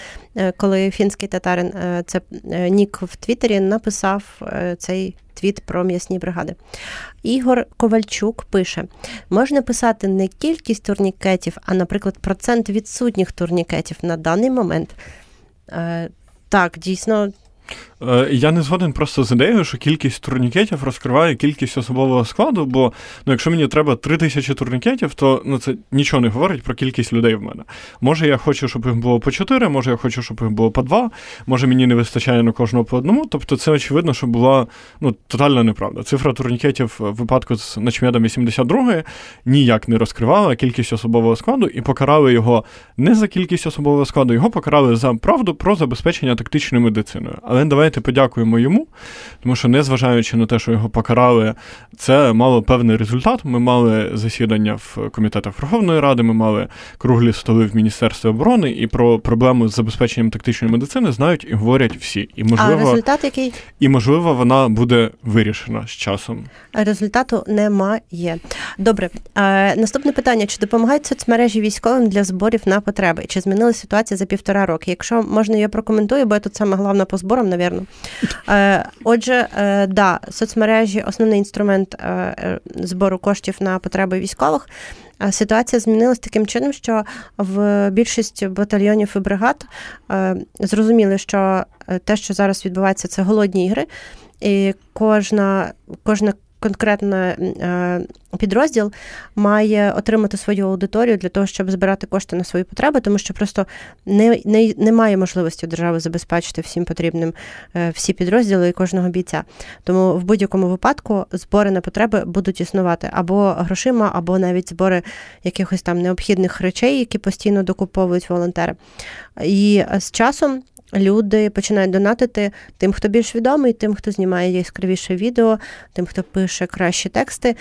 коли фінський татарин, це Нік в Твіттері, написав цей твіт про м'ясні бригади. Ігор Ковальчук пише: можна писати не кількість турнікетів, а, наприклад, процент відсутніх турнікетів на даний момент. Е, так, дійсно, я не згоден просто з ідеєю, що кількість турнікетів розкриває кількість особового складу, бо ну, якщо мені треба три тисячі турнікетів, то ну, це нічого не говорить про кількість людей в мене. Може, я хочу, щоб їх було по чотири, може я хочу, щоб їх було по два, може мені не вистачає на кожного по одному. Тобто це очевидно, що була ну, тотальна неправда. Цифра турнікетів в випадку з начмедом 82-ї ніяк не розкривала кількість особового складу і покарали його не за кількість особового складу, його покарали за правду про забезпечення тактичною медициною. Але давайте давайте подякуємо йому, тому що, незважаючи на те, що його покарали, це мало певний результат. Ми мали засідання в комітетах Верховної Ради, ми мали круглі столи в Міністерстві оборони, і про проблему з забезпеченням тактичної медицини знають і говорять всі. І можливо, а результат який? І можливо, вона буде вирішена з часом. Результату немає. Добре, е, наступне питання: чи допомагають соцмережі військовим для зборів на потреби? Чи змінилася ситуація за півтора роки? Якщо можна, я прокоментую, бо я тут саме головна по зборам, навірно. Е, отже, е, да, соцмережі основний інструмент е, збору коштів на потреби військових. Ситуація змінилась таким чином, що в більшість батальйонів і бригад зрозуміли, що те, що зараз відбувається, це голодні ігри, і кожна кожна конкретно е, підрозділ має отримати свою аудиторію для того, щоб збирати кошти на свої потреби, тому що просто не, не, немає можливості держави забезпечити всім потрібним е, всі підрозділи і кожного бійця. Тому в будь-якому випадку збори на потреби будуть існувати або грошима, або навіть збори якихось там необхідних речей, які постійно докуповують волонтери. І з часом люди починають донатити тим, хто більш відомий, тим, хто знімає яскравіше відео, тим, хто пише кращі тексти.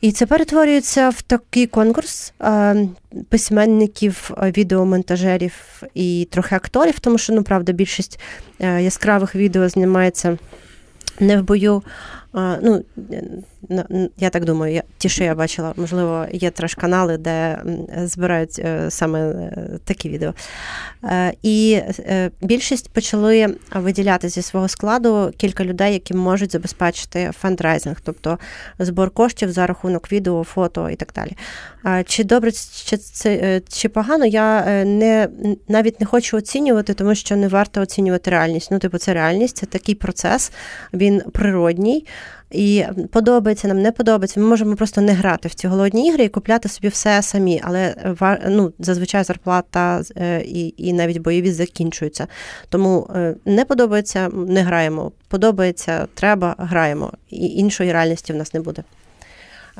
І це перетворюється в такий конкурс письменників, відеомонтажерів і трохи акторів, тому що, ну, правда, більшість е, яскравих відео знімається не в бою, ну, я так думаю, я, ті, що я бачила, можливо, є теж канали, де збирають е, саме е, такі відео. Е, і більшість почали виділяти зі свого складу кілька людей, які можуть забезпечити фандрайзинг, тобто збор коштів за рахунок відео, фото і так далі. Чи добре, чи це чи погано, я не навіть не хочу оцінювати, тому що не варто оцінювати реальність. Ну, типу, це реальність, це такий процес, він природній. І подобається нам, не подобається. Ми можемо просто не грати в ці голодні ігри і купляти собі все самі. Але ну, зазвичай зарплата е, і і навіть бойові закінчуються. Тому е, не подобається, не граємо. Подобається, треба, граємо. І іншої реальності в нас не буде.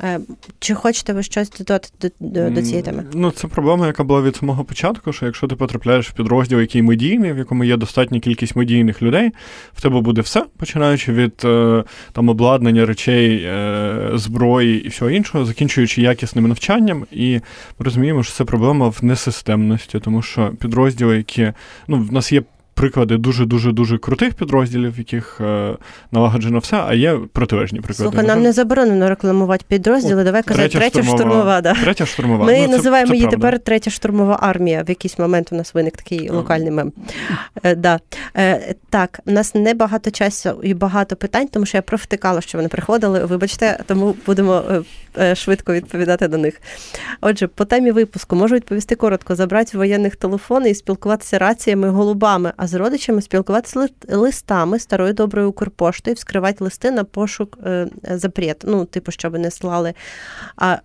Е, чи хочете ви щось додати до, до, цієї теми? Ну, це проблема, яка була від самого початку, що якщо ти потрапляєш в підрозділ, який медійний, в якому є достатня кількість медійних людей, в тебе буде все, починаючи від е, там обладнання речей, е, зброї і всього іншого, закінчуючи якісним навчанням. І ми розуміємо, що це проблема в несистемності, тому що підрозділи, які ну, в нас є приклади дуже-дуже дуже крутих підрозділів, в яких е, налагоджено все, а є протилежні приклади. Слухай, нам не заборонено рекламувати підрозділи. Давай казати третя, третя штурмова. штурмова да. Третя штурмова. Ми ну, називаємо це, її правда. тепер третя штурмова армія. В якийсь момент у нас виник такий локальний мем. Е, да. е, так, у нас не багато часу і багато питань, тому що я провтикала, що вони приходили. Вибачте, тому будемо швидко відповідати на них. Отже, по темі випуску можу відповісти коротко: забрати воєнних телефони і спілкуватися раціями голубами. а з родичами спілкуватися листами старої доброї Укрпоштою, вскривати листи на пошук е, запрет. Ну, типу, щоб не слали. А е,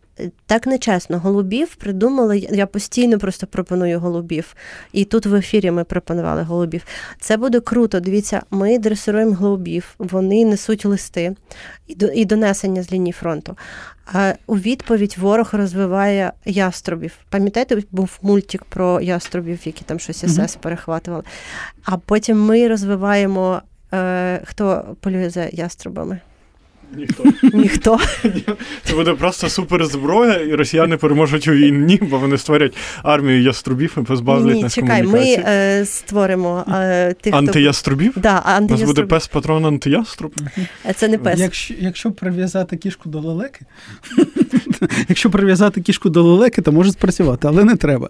так нечесно, голубів придумали. Я постійно просто пропоную голубів. І тут в ефірі ми пропонували голубів. Це буде круто. Дивіться, ми дресируємо голубів, вони несуть листи і донесення з лінії фронту. А у відповідь ворог розвиває яструбів. Пам'ятаєте, був мультик про яструбів, які там щось СС mm-hmm. перехватували. А потім ми розвиваємо е, хто полює за яструбами. Ніхто. Ніхто. Це буде просто суперзброя, і росіяни переможуть у війні, бо вони створять армію яструбів і позбавлять Ні, нас чекай, ми е, створимо е, тих, хто... Антияструбів? Да, У нас буде пес патрон антияструб. Це не пес. Якщо, якщо прив'язати кішку до лелеки, якщо прив'язати кішку до лелеки, то може спрацювати, але не треба.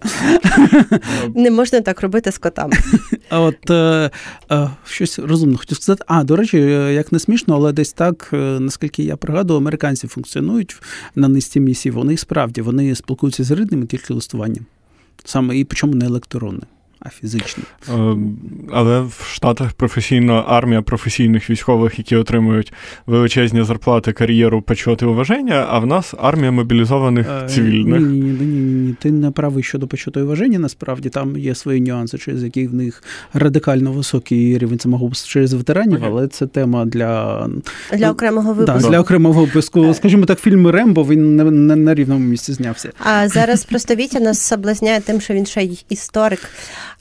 Не можна так робити з котами. А от е, е, щось розумно хотів сказати. А, до речі, е, як не смішно, але десь так, е, наскільки я пригадую, американці функціонують на низці місій. Вони справді вони спілкуються з рідними тільки листуванням. Саме і причому не електронне, а фізичне. Е, Але в Штатах професійна армія професійних військових, які отримують величезні зарплати, кар'єру, почет і уваження, а в нас армія мобілізованих Е, цивільних. Ні, ні, ні, ні, ні. Ти не правий щодо почуту і вваження. Насправді там є свої нюанси, через які в них радикально високий рівень самогубств через ветеранів, але це тема для, Для окремого да, випуску. для окремого випуску. Скажімо так, фільм Рембо він не, не на рівному місці знявся. А зараз просто Вітя нас соблазняє тим, що він ще й історик.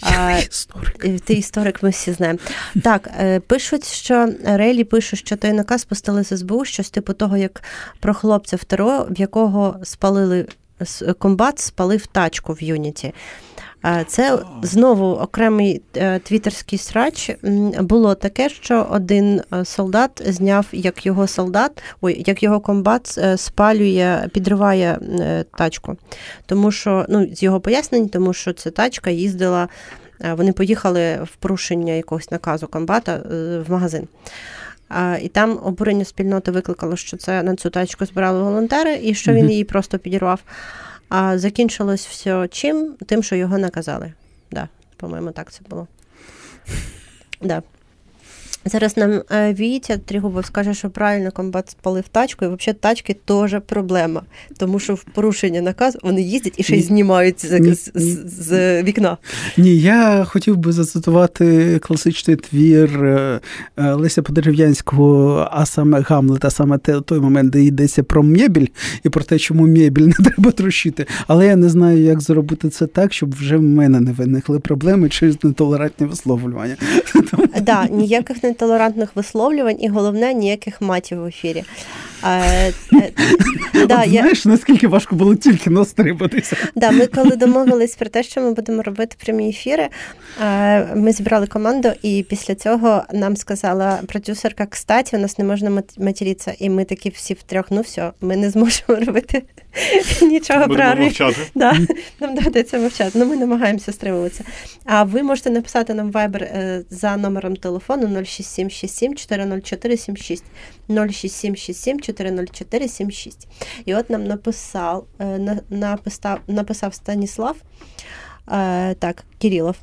А, Історик. Е, Ти історик, ми всі знаємо. Так, е, пишуть, що Рейлі пише, що той наказ постали з СБУ, щось типу того, як про хлопця в ТРО, в якого спалили комбат, спалив тачку в Юніті. Це знову окремий е, твіттерський срач. Було таке, що один е, солдат зняв, як його солдат, ой, як його комбат е, спалює, підриває тачку. Тому що, ну, з його пояснень, тому що ця тачка їздила. Вони поїхали в порушення якогось наказу комбата в магазин. А, І там обурення спільноти викликало, що це на цю тачку збирали волонтери, і що він її просто підірвав. А закінчилось все чим? Тим, що його наказали. Да, по-моєму, так це було. Да. Зараз нам е, Вітя Трігубов скаже, що правильно комбат спалив тачку, і взагалі тачки теж проблема. Тому що в порушення наказу вони їздять і ще й Ні. знімають з, Ні. з, з, вікна. Ні, я хотів би зацитувати класичний твір е, е, Леся Подерев'янського, а саме Гамлета, саме те, той момент, де йдеться про мебіль і про те, чому мебіль не треба трощити. Але я не знаю, як зробити це так, щоб вже в мене не виникли проблеми через нетолерантне висловлювання. Да, ніяких нетолерантних висловлювань і головне ніяких матів в ефірі. Е, е, да, От я, Знаєш, наскільки важко було тільки настрибатися. да, ми коли домовились про те, що ми будемо робити прямі ефіри, е, ми зібрали команду, і після цього нам сказала продюсерка, кстати, у нас не можна мат- материтися. І ми такі всі втрьох, ну все, ми не зможемо робити нічого про Будемо армію. мовчати. Да, нам доведеться мовчати. Ну, ми намагаємося стримуватися. А ви можете написати нам Viber е, за номером телефону 06767 404 76 06767 404 76. І от нам написав, е, написав, написав Станіслав, е, так, Кирилов.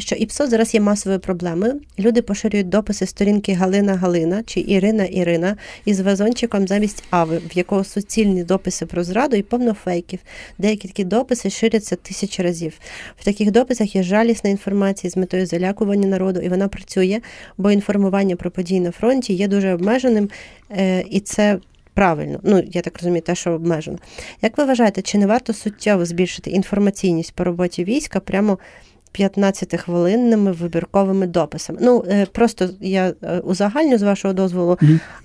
Що ІПСО зараз є масовою проблемою. Люди поширюють дописи сторінки Галина Галина чи Ірина Ірина із вазончиком замість Ави, в якого суцільні дописи про зраду і повно фейків. Деякі такі дописи ширяться тисячі разів. В таких дописах є жалісна інформація з метою залякування народу, і вона працює, бо інформування про події на фронті є дуже обмеженим, е, і це. Правильно, ну я так розумію, те, що обмежено. Як ви вважаєте, чи не варто суттєво збільшити інформаційність по роботі війська прямо 15-хвилинними вибірковими дописами? Ну е, просто я е, узагальню з вашого дозволу.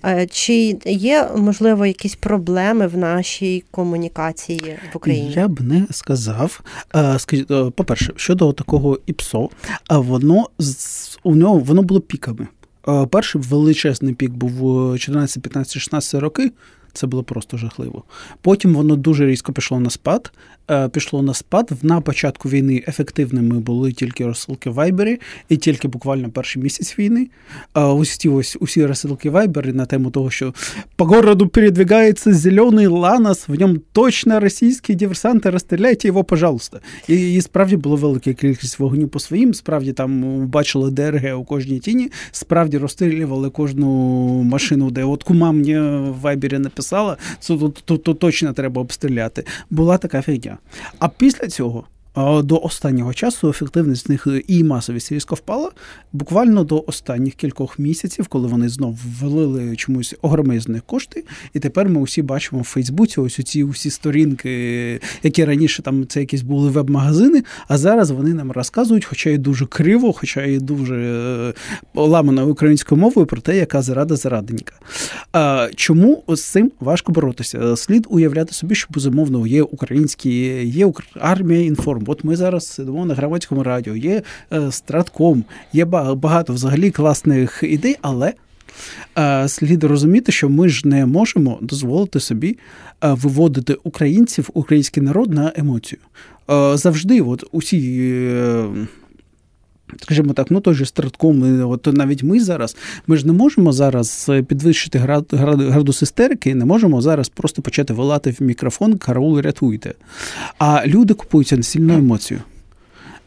Е, Чи є можливо якісь проблеми в нашій комунікації в Україні? Я б не сказав. Е, е, по-перше, щодо такого ІПСО, воно у нього воно було піками. Е, Перший величезний пік був е, 14, 15, 16 роки. Це було просто жахливо. Потім воно дуже різко пішло на спад. Е, Пішло на спад. На початку війни ефективними були тільки розсилки Вайбері, і тільки буквально перший місяць війни. Е, Ось усі розсилки Вайбери на тему того, що по городу передвигается зеленый ланос, в ньому точно російські диверсанти, розстріляйте його, пожалуйста. І, і справді було велика кількість вогню по своїм, справді там бачили ДРГ у кожній тіні, справді розстрілювали кожну машину, де от кума мені в Вайбері написала, це то, то, то точно треба обстріляти. Була така фігня. А після цього до останнього часу ефективність з них і масовість різко впала. Буквально до останніх кількох місяців, коли вони знов влили чомусь огромезні кошти, і тепер ми усі бачимо в Фейсбуці ось ці усі сторінки, які раніше там це якісь були веб-магазини, а зараз вони нам розказують, хоча і дуже криво, хоча і дуже е, ламаною українською мовою про те, яка зарада зараденька. Чому з цим важко боротися? Слід уявляти собі, що безумовно є українські, є армія інформ. От ми зараз сидимо на громадському радіо, є е, стратком, є багато взагалі класних ідей, але. Е, слід розуміти, що ми ж не можемо дозволити собі е, виводити українців, український народ на емоцію. Завжди, от усі Скажімо так, ну той же стратком, от навіть ми зараз, ми ж не можемо зараз підвищити град, градус істерики, не можемо зараз просто почати волати в мікрофон караул рятуйте. А люди купуються на сильну емоцію.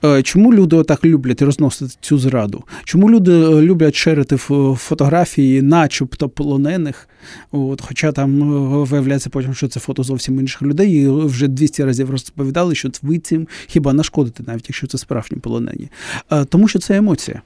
Е, чому люди так люблять розносити цю зраду? Чому люди е, люблять шерити фотографії, начебто полонених? От, Хоча там е, виявляється потім, що це фото зовсім інших людей, і вже 200 разів розповідали, що ви цим хіба нашкодите, навіть якщо це справжні полонені. Тому що це емоція.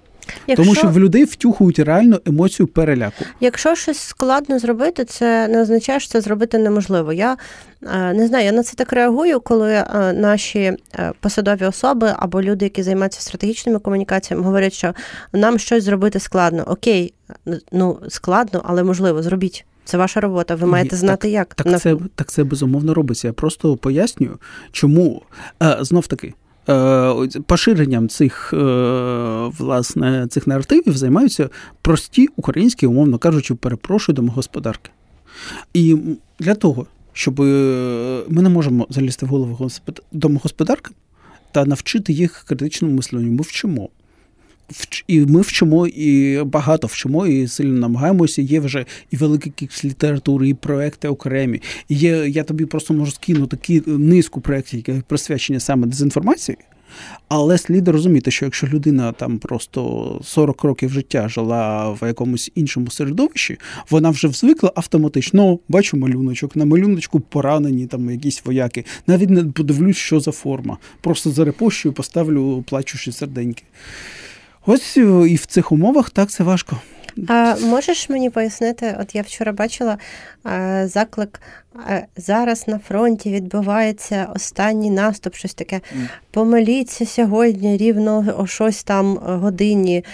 Якщо... Тому що в людей втюхують реально емоцію переляку. Якщо щось складно зробити, це не означає, що це зробити неможливо. Я е, не знаю, я на це так реагую, коли е, наші е, посадові особи або люди, які займаються стратегічними комунікаціями, говорять, що нам щось зробити складно. Окей, ну складно, але можливо, зробіть. Це ваша робота, ви маєте знати, так, як. Так це так це безумовно робиться. Я просто пояснюю, чому знов таки поширенням цих е, власне цих наративів займаються прості українські, умовно кажучи, перепрошую домогосподарки. І для того, щоб е, ми не можемо залізти в голову домогосподаркам та навчити їх критичному мисленню, ми вчимо. І ми вчимо і багато вчимо, і сильно намагаємося. Є вже і велика кількість літератури, і проекти окремі. І є, Я тобі просто можу скинути такі низку проєктів, які присвячені саме дезінформації. Але слід розуміти, що якщо людина там просто 40 років життя жила в якомусь іншому середовищі, вона вже звикла автоматично бачу малюночок, на малюночку поранені там якісь вояки. Навіть не подивлюсь, що за форма. Просто зарепощую, поставлю плачучі серденьки. Ось е, і в цих умовах так це важко. А Можеш мені пояснити? От я вчора бачила а, заклик. А, зараз на фронті відбувається останній наступ, щось таке. Помоліться сьогодні, рівно о щось там годині.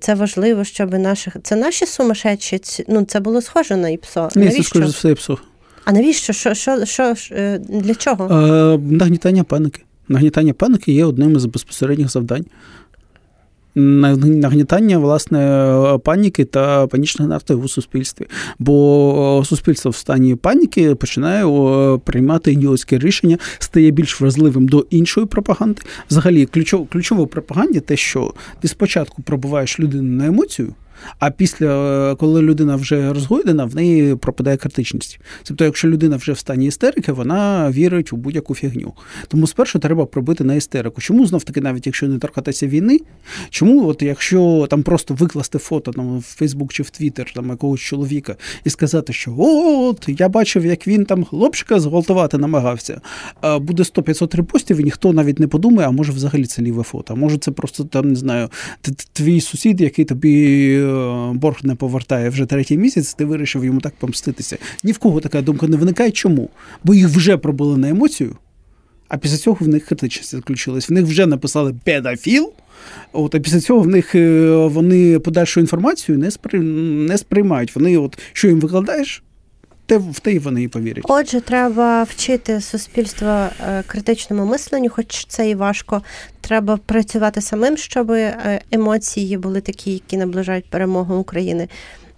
Це важливо, щоб наших. Це наші сумасшедші? Ну, це було схоже на ІПСО. Ні, це схоже все ІПСО. А навіщо? Що, що, що, е, Для чого? Е, Нагнітання паники. Нагнітання паники є одним із безпосередніх завдань нагнітання власне паніки та панічних наративів у суспільстві. Бо суспільство в стані паніки починає приймати ідіотські рішення, стає більш вразливим до іншої пропаганди. Взагалі, ключово ключово пропаганді те, що ти спочатку пробуваєш людину на емоцію. А після, коли людина вже розгойдена, в неї пропадає критичність. Тобто, якщо людина вже в стані істерики, вона вірить у будь-яку фігню. Тому спершу треба пробити на істерику. Чому знов таки, навіть якщо не торкатися війни, чому, от якщо там просто викласти фото там в Фейсбук чи в Твіттер там якогось чоловіка і сказати, що от я бачив, як він там хлопчика зґвалтувати намагався, буде 100-500 репостів, і ніхто навіть не подумає, а може взагалі це ліве фото, а може це просто там не знаю, твій сусід, який тобі. Борг не повертає вже третій місяць, ти вирішив йому так помститися. Ні в кого така думка не виникає. Чому? Бо їх вже пробили на емоцію, а після цього в них критичність заключилась. В них вже написали педофіл. От, а після цього в них е, вони подальшу інформацію не сприймають. Вони, от що їм викладаєш, те в те й вони і повірять. Отже, треба вчити суспільство е, критичному мисленню, хоч це і важко. Треба працювати самим, щоб е, емоції були такі, які наближають перемогу України.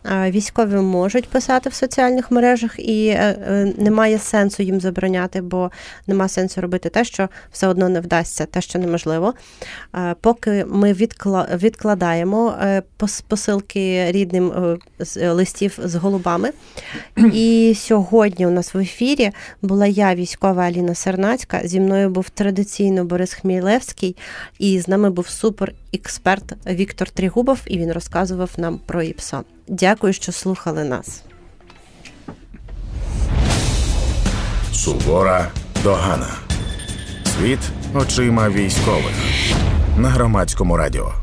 Військові можуть писати в соціальних мережах, і е, е, немає сенсу їм забороняти, бо нема сенсу робити те, що все одно не вдасться, те, що неможливо. Поки ми відкладаємо е, посилки рідним листів з голубами. І сьогодні у нас в ефірі була я, військова Аліна Сернацька. Зі мною був традиційно Борис Хмілевський, і з нами був супер експерт Віктор Трігубов, і він розказував нам про ІПСО. Дякую, що слухали нас. Сувора Догана. світ очима військових на громадському радіо.